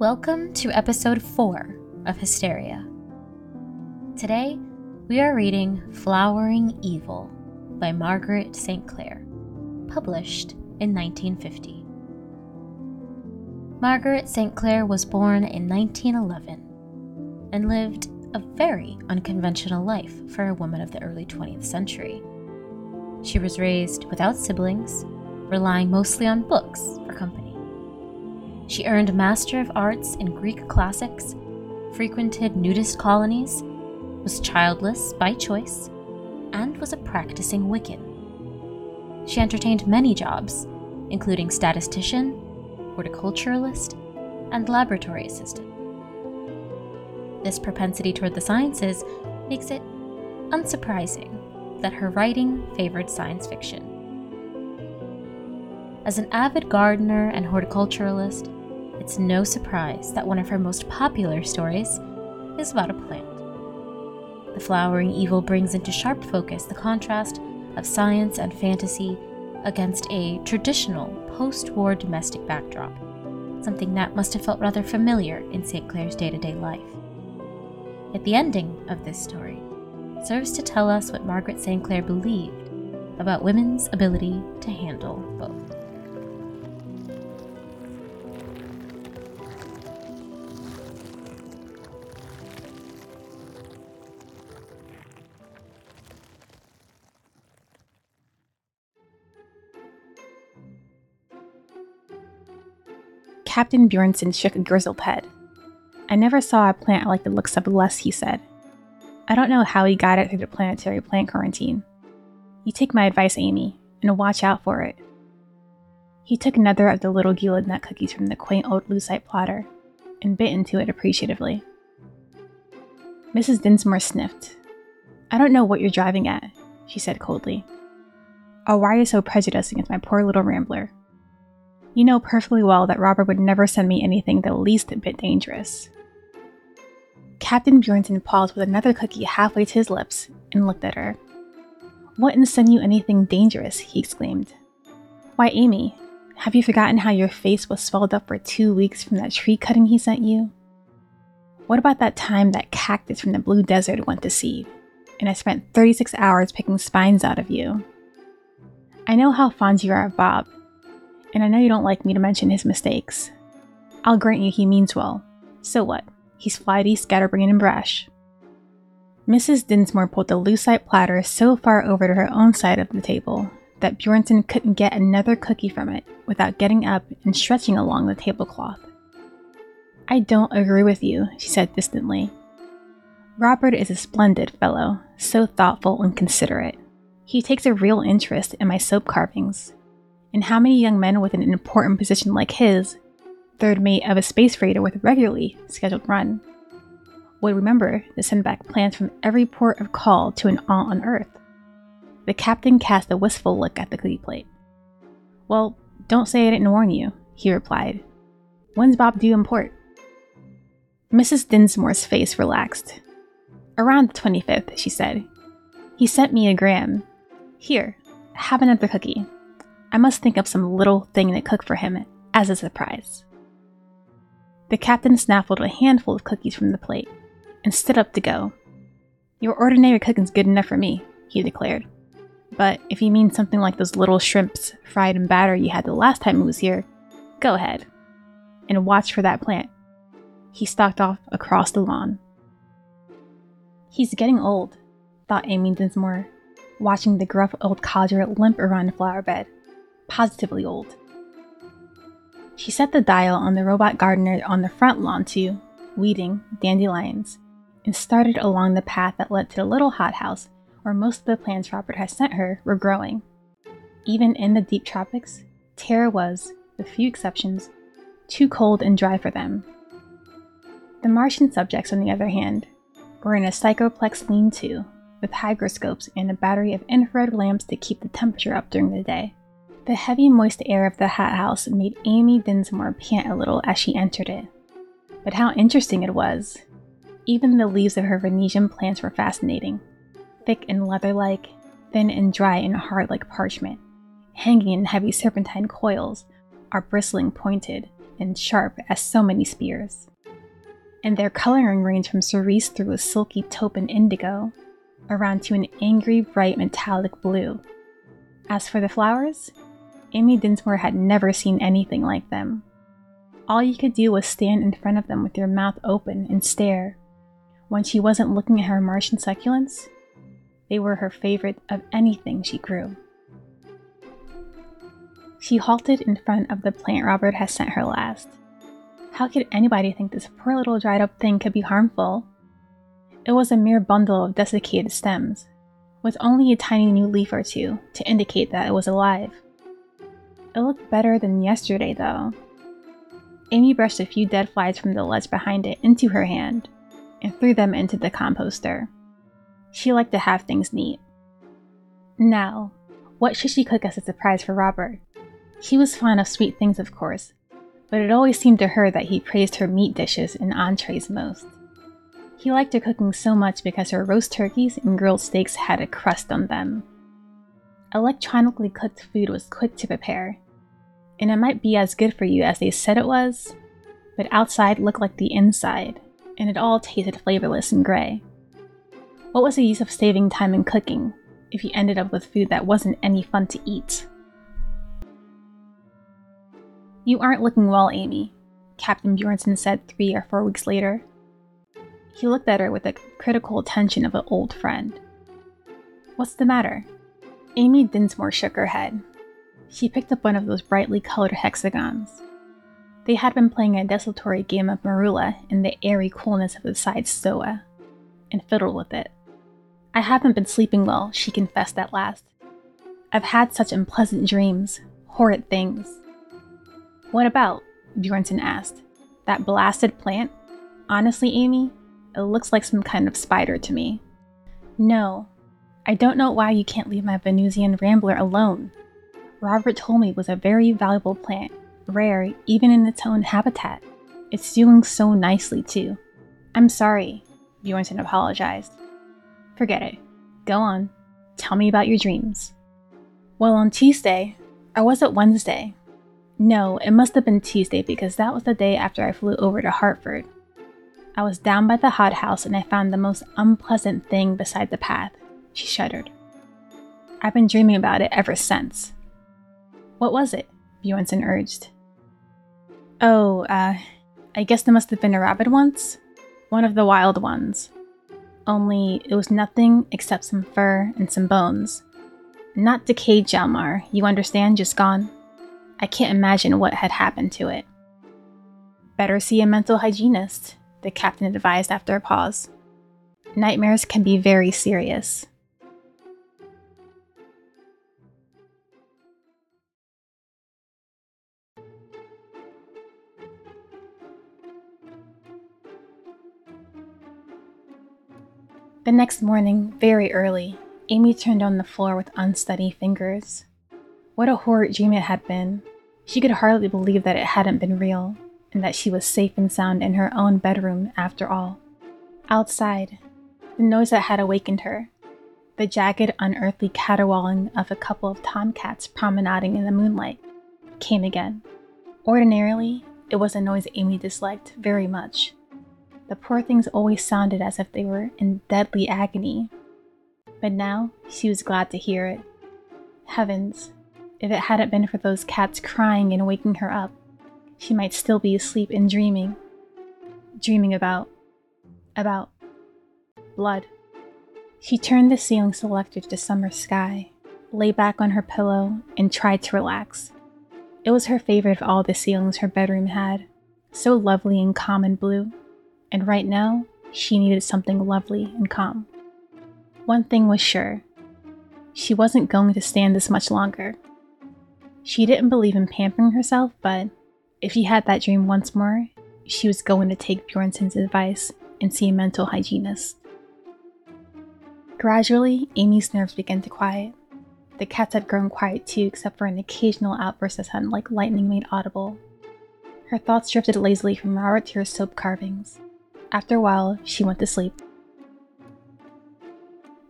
Welcome to episode 4 of Hysteria. Today, we are reading Flowering Evil by Margaret St. Clair, published in 1950. Margaret St. Clair was born in 1911 and lived a very unconventional life for a woman of the early 20th century. She was raised without siblings, relying mostly on books for company. She earned a Master of Arts in Greek classics, frequented nudist colonies, was childless by choice, and was a practicing Wiccan. She entertained many jobs, including statistician, horticulturalist, and laboratory assistant. This propensity toward the sciences makes it unsurprising that her writing favored science fiction. As an avid gardener and horticulturalist, it's no surprise that one of her most popular stories is about a plant. The Flowering Evil brings into sharp focus the contrast of science and fantasy against a traditional post war domestic backdrop, something that must have felt rather familiar in St. Clair's day to day life. Yet the ending of this story serves to tell us what Margaret St. Clair believed about women's ability to handle both. Captain Bjornson shook a grizzled head. I never saw a plant like the looks of less, he said. I don't know how he got it through the planetary plant quarantine. You take my advice, Amy, and watch out for it. He took another of the little Gila nut cookies from the quaint old lucite platter and bit into it appreciatively. Mrs. Dinsmore sniffed. I don't know what you're driving at, she said coldly. Oh, why are you so prejudiced against my poor little rambler? You know perfectly well that Robert would never send me anything the least bit dangerous. Captain Bjornson paused with another cookie halfway to his lips and looked at her. Wouldn't send you anything dangerous, he exclaimed. Why, Amy, have you forgotten how your face was swelled up for two weeks from that tree cutting he sent you? What about that time that cactus from the Blue Desert went to seed, and I spent 36 hours picking spines out of you? I know how fond you are of Bob, and I know you don't like me to mention his mistakes. I'll grant you he means well. So what? He's flighty, scatterbrained, and brash. Mrs. Dinsmore pulled the lucite platter so far over to her own side of the table that Bjornson couldn't get another cookie from it without getting up and stretching along the tablecloth. I don't agree with you, she said distantly. Robert is a splendid fellow, so thoughtful and considerate. He takes a real interest in my soap carvings, and how many young men with an important position like his, third mate of a space freighter with a regularly scheduled run, would remember to send back plans from every port of call to an aunt on Earth? The captain cast a wistful look at the cookie plate. Well, don't say I didn't warn you, he replied. When's Bob due in port? Mrs. Dinsmore's face relaxed. Around the 25th, she said. He sent me a gram. Here, have another cookie. I must think of some little thing to cook for him as a surprise. The captain snaffled a handful of cookies from the plate and stood up to go. Your ordinary cooking's good enough for me, he declared. But if you mean something like those little shrimps fried in batter you had the last time he was here, go ahead. And watch for that plant. He stalked off across the lawn. He's getting old, thought Amy Dinsmore, watching the gruff old codger limp around the flower bed positively old. She set the dial on the robot gardener on the front lawn to weeding dandelions and started along the path that led to the little hothouse where most of the plants Robert had sent her were growing. Even in the deep tropics, Terra was, with few exceptions, too cold and dry for them. The Martian subjects, on the other hand, were in a psychoplex lean to with hygroscopes and a battery of infrared lamps to keep the temperature up during the day. The heavy, moist air of the hat house made Amy Dinsmore pant a little as she entered it. But how interesting it was! Even the leaves of her Venusian plants were fascinating. Thick and leather like, thin and dry and hard like parchment, hanging in heavy serpentine coils, are bristling pointed and sharp as so many spears. And their coloring ranged from cerise through a silky taupe and indigo, around to an angry, bright metallic blue. As for the flowers, Amy Dinsmore had never seen anything like them. All you could do was stand in front of them with your mouth open and stare. When she wasn't looking at her Martian succulents, they were her favorite of anything she grew. She halted in front of the plant Robert had sent her last. How could anybody think this poor little dried up thing could be harmful? It was a mere bundle of desiccated stems, with only a tiny new leaf or two to indicate that it was alive. It looked better than yesterday, though. Amy brushed a few dead flies from the ledge behind it into her hand and threw them into the composter. She liked to have things neat. Now, what should she cook as a surprise for Robert? He was fond of sweet things, of course, but it always seemed to her that he praised her meat dishes and entrees most. He liked her cooking so much because her roast turkeys and grilled steaks had a crust on them. Electronically cooked food was quick to prepare, and it might be as good for you as they said it was, but outside looked like the inside, and it all tasted flavorless and gray. What was the use of saving time in cooking if you ended up with food that wasn't any fun to eat? You aren't looking well, Amy, Captain Bjornson said three or four weeks later. He looked at her with the critical attention of an old friend. What's the matter? Amy Dinsmore shook her head. She picked up one of those brightly colored hexagons. They had been playing a desultory game of Marula in the airy coolness of the side stoa, and fiddled with it. I haven't been sleeping well, she confessed at last. I've had such unpleasant dreams, horrid things. What about? Bjornson asked. That blasted plant? Honestly, Amy, it looks like some kind of spider to me. No, I don't know why you can't leave my Venusian rambler alone. Robert told me it was a very valuable plant, rare even in its own habitat. It's doing so nicely, too. I'm sorry, Bjornson apologized. Forget it. Go on. Tell me about your dreams. Well, on Tuesday, or was it Wednesday? No, it must have been Tuesday because that was the day after I flew over to Hartford. I was down by the hothouse and I found the most unpleasant thing beside the path. She shuddered. I've been dreaming about it ever since. What was it? Bjornson urged. Oh, uh, I guess there must have been a rabbit once? One of the wild ones. Only it was nothing except some fur and some bones. Not decayed Hjalmar, you understand, just gone. I can't imagine what had happened to it. Better see a mental hygienist, the captain advised after a pause. Nightmares can be very serious. The next morning, very early, Amy turned on the floor with unsteady fingers. What a horrid dream it had been. She could hardly believe that it hadn't been real, and that she was safe and sound in her own bedroom after all. Outside, the noise that had awakened her, the jagged, unearthly caterwauling of a couple of tomcats promenading in the moonlight, came again. Ordinarily, it was a noise Amy disliked very much. The poor things always sounded as if they were in deadly agony. But now she was glad to hear it. Heavens, if it hadn't been for those cats crying and waking her up, she might still be asleep and dreaming. Dreaming about. about. blood. She turned the ceiling selector to summer sky, lay back on her pillow, and tried to relax. It was her favorite of all the ceilings her bedroom had, so lovely and calm and blue. And right now, she needed something lovely and calm. One thing was sure she wasn't going to stand this much longer. She didn't believe in pampering herself, but if she had that dream once more, she was going to take Bjornson's advice and see a mental hygienist. Gradually, Amy's nerves began to quiet. The cats had grown quiet too, except for an occasional outburst that sounded like lightning made audible. Her thoughts drifted lazily from Robert to her soap carvings. After a while, she went to sleep.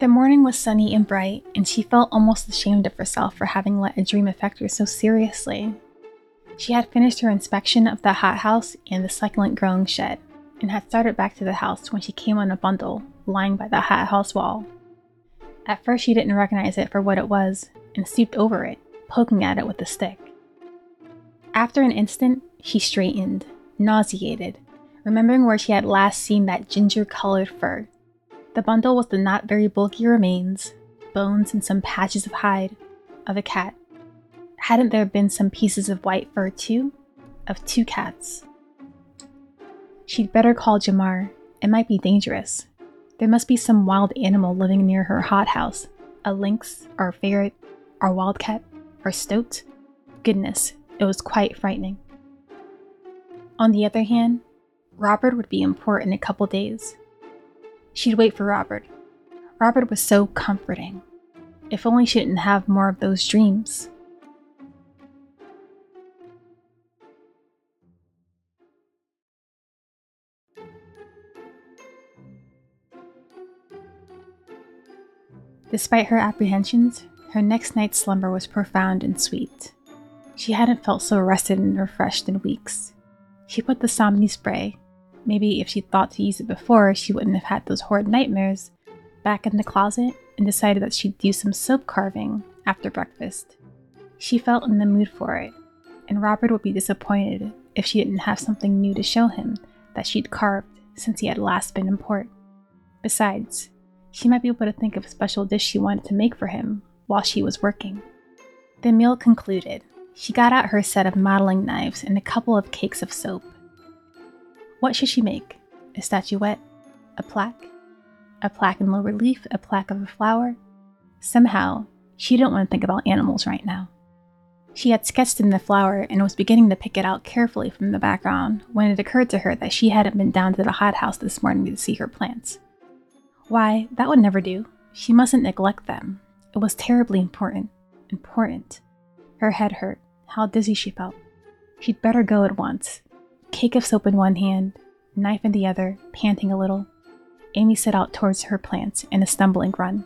The morning was sunny and bright, and she felt almost ashamed of herself for having let a dream affect her so seriously. She had finished her inspection of the hothouse and the succulent growing shed, and had started back to the house when she came on a bundle lying by the hothouse wall. At first, she didn't recognize it for what it was and stooped over it, poking at it with a stick. After an instant, she straightened, nauseated, remembering where she had last seen that ginger colored fur. The bundle was the not very bulky remains, bones, and some patches of hide of a cat. Hadn't there been some pieces of white fur too? Of two cats. She'd better call Hjalmar. It might be dangerous. There must be some wild animal living near her hothouse a lynx, or a ferret, or wildcat, or stoat. Goodness, it was quite frightening. On the other hand, Robert would be in port in a couple days. She'd wait for Robert. Robert was so comforting. If only she didn't have more of those dreams. Despite her apprehensions, her next night's slumber was profound and sweet. She hadn't felt so rested and refreshed in weeks. She put the Somni spray, maybe if she'd thought to use it before, she wouldn't have had those horrid nightmares, back in the closet and decided that she'd do some soap carving after breakfast. She felt in the mood for it, and Robert would be disappointed if she didn't have something new to show him that she'd carved since he had last been in port. Besides, she might be able to think of a special dish she wanted to make for him while she was working. The meal concluded. She got out her set of modeling knives and a couple of cakes of soap. What should she make? A statuette? A plaque? A plaque in low relief? A plaque of a flower? Somehow, she didn't want to think about animals right now. She had sketched in the flower and was beginning to pick it out carefully from the background when it occurred to her that she hadn't been down to the hothouse this morning to see her plants. Why, that would never do. She mustn't neglect them. It was terribly important. Important. Her head hurt. How dizzy she felt. She'd better go at once. Cake of soap in one hand, knife in the other, panting a little. Amy set out towards her plants in a stumbling run.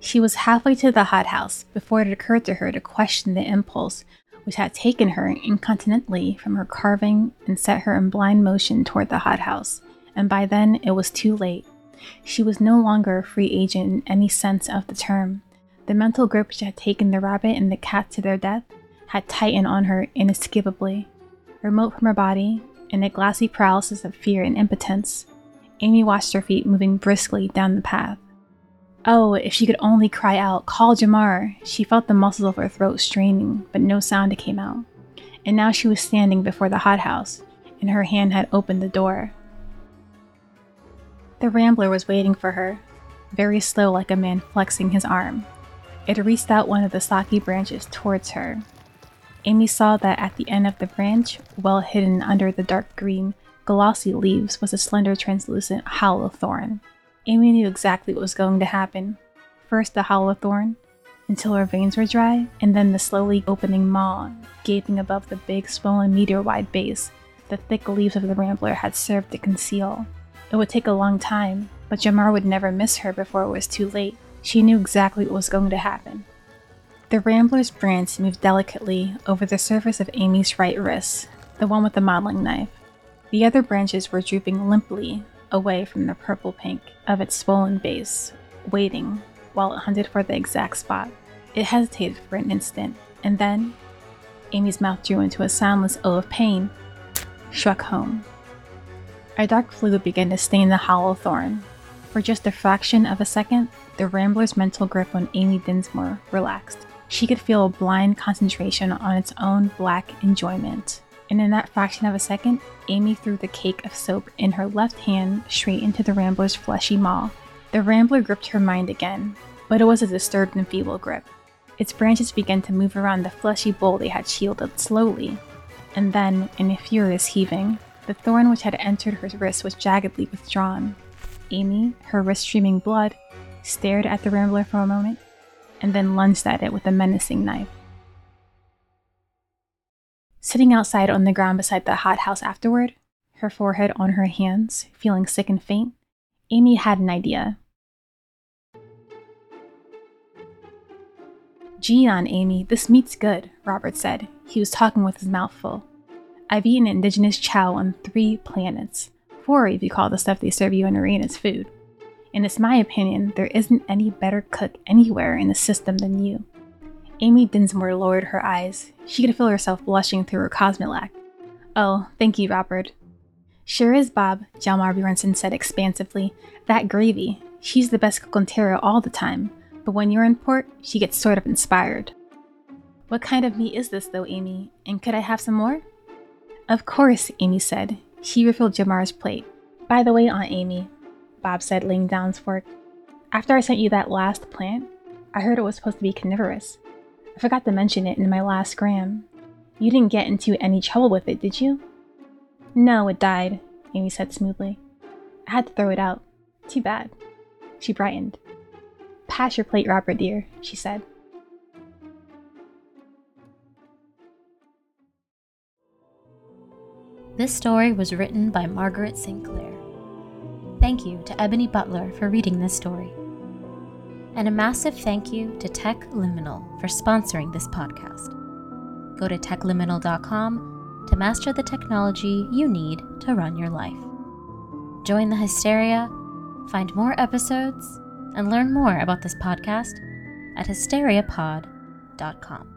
She was halfway to the hothouse before it occurred to her to question the impulse which had taken her incontinently from her carving and set her in blind motion toward the hothouse and by then it was too late. She was no longer a free agent in any sense of the term. The mental grip which had taken the rabbit and the cat to their death had tightened on her inescapably. Remote from her body, in a glassy paralysis of fear and impotence, Amy watched her feet moving briskly down the path. Oh, if she could only cry out, call Hjalmar! She felt the muscles of her throat straining, but no sound came out. And now she was standing before the hothouse, and her hand had opened the door. The rambler was waiting for her, very slow like a man flexing his arm. It reached out one of the stocky branches towards her. Amy saw that at the end of the branch, well hidden under the dark green, glossy leaves, was a slender, translucent hollow thorn. Amy knew exactly what was going to happen. First the hollow thorn, until her veins were dry, and then the slowly opening maw, gaping above the big, swollen, meteor wide base the thick leaves of the rambler had served to conceal. It would take a long time, but Hjalmar would never miss her before it was too late. She knew exactly what was going to happen. The Rambler's branch moved delicately over the surface of Amy's right wrist, the one with the modeling knife. The other branches were drooping limply away from the purple pink of its swollen base, waiting while it hunted for the exact spot. It hesitated for an instant, and then Amy's mouth drew into a soundless O of pain, struck home. A dark fluid began to stain the hollow thorn. For just a fraction of a second, the Rambler's mental grip on Amy Dinsmore relaxed. She could feel a blind concentration on its own black enjoyment. And in that fraction of a second, Amy threw the cake of soap in her left hand straight into the Rambler's fleshy maw. The Rambler gripped her mind again, but it was a disturbed and feeble grip. Its branches began to move around the fleshy bowl they had shielded slowly, and then, in a furious heaving, the thorn which had entered her wrist was jaggedly withdrawn. Amy, her wrist streaming blood, stared at the rambler for a moment, and then lunged at it with a menacing knife. Sitting outside on the ground beside the hothouse afterward, her forehead on her hands, feeling sick and faint, Amy had an idea. Gee on, Amy, this meat's good, Robert said. He was talking with his mouth full. I've eaten indigenous chow on three planets, four if you call the stuff they serve you in Uranus food. And it's my opinion there isn't any better cook anywhere in the system than you. Amy Dinsmore lowered her eyes. She could feel herself blushing through her cosmelac. Oh, thank you, Robert. Sure is, Bob, Hjalmar Bjornson said expansively. That gravy. She's the best cook on Terra all the time, but when you're in port, she gets sort of inspired. What kind of meat is this, though, Amy? And could I have some more? Of course, Amy said. She refilled Hjalmar's plate. By the way, Aunt Amy, Bob said, laying down his fork, after I sent you that last plant, I heard it was supposed to be carnivorous. I forgot to mention it in my last gram. You didn't get into any trouble with it, did you? No, it died, Amy said smoothly. I had to throw it out. Too bad. She brightened. Pass your plate, Robert dear, she said. This story was written by Margaret St. Clair. Thank you to Ebonie Butler for reading this story. And a massive thank you to Tech Liminal for sponsoring this podcast. Go to techliminal.com to master the technology you need to run your life. Join the hysteria, find more episodes, and learn more about this podcast at hysteriapod.com.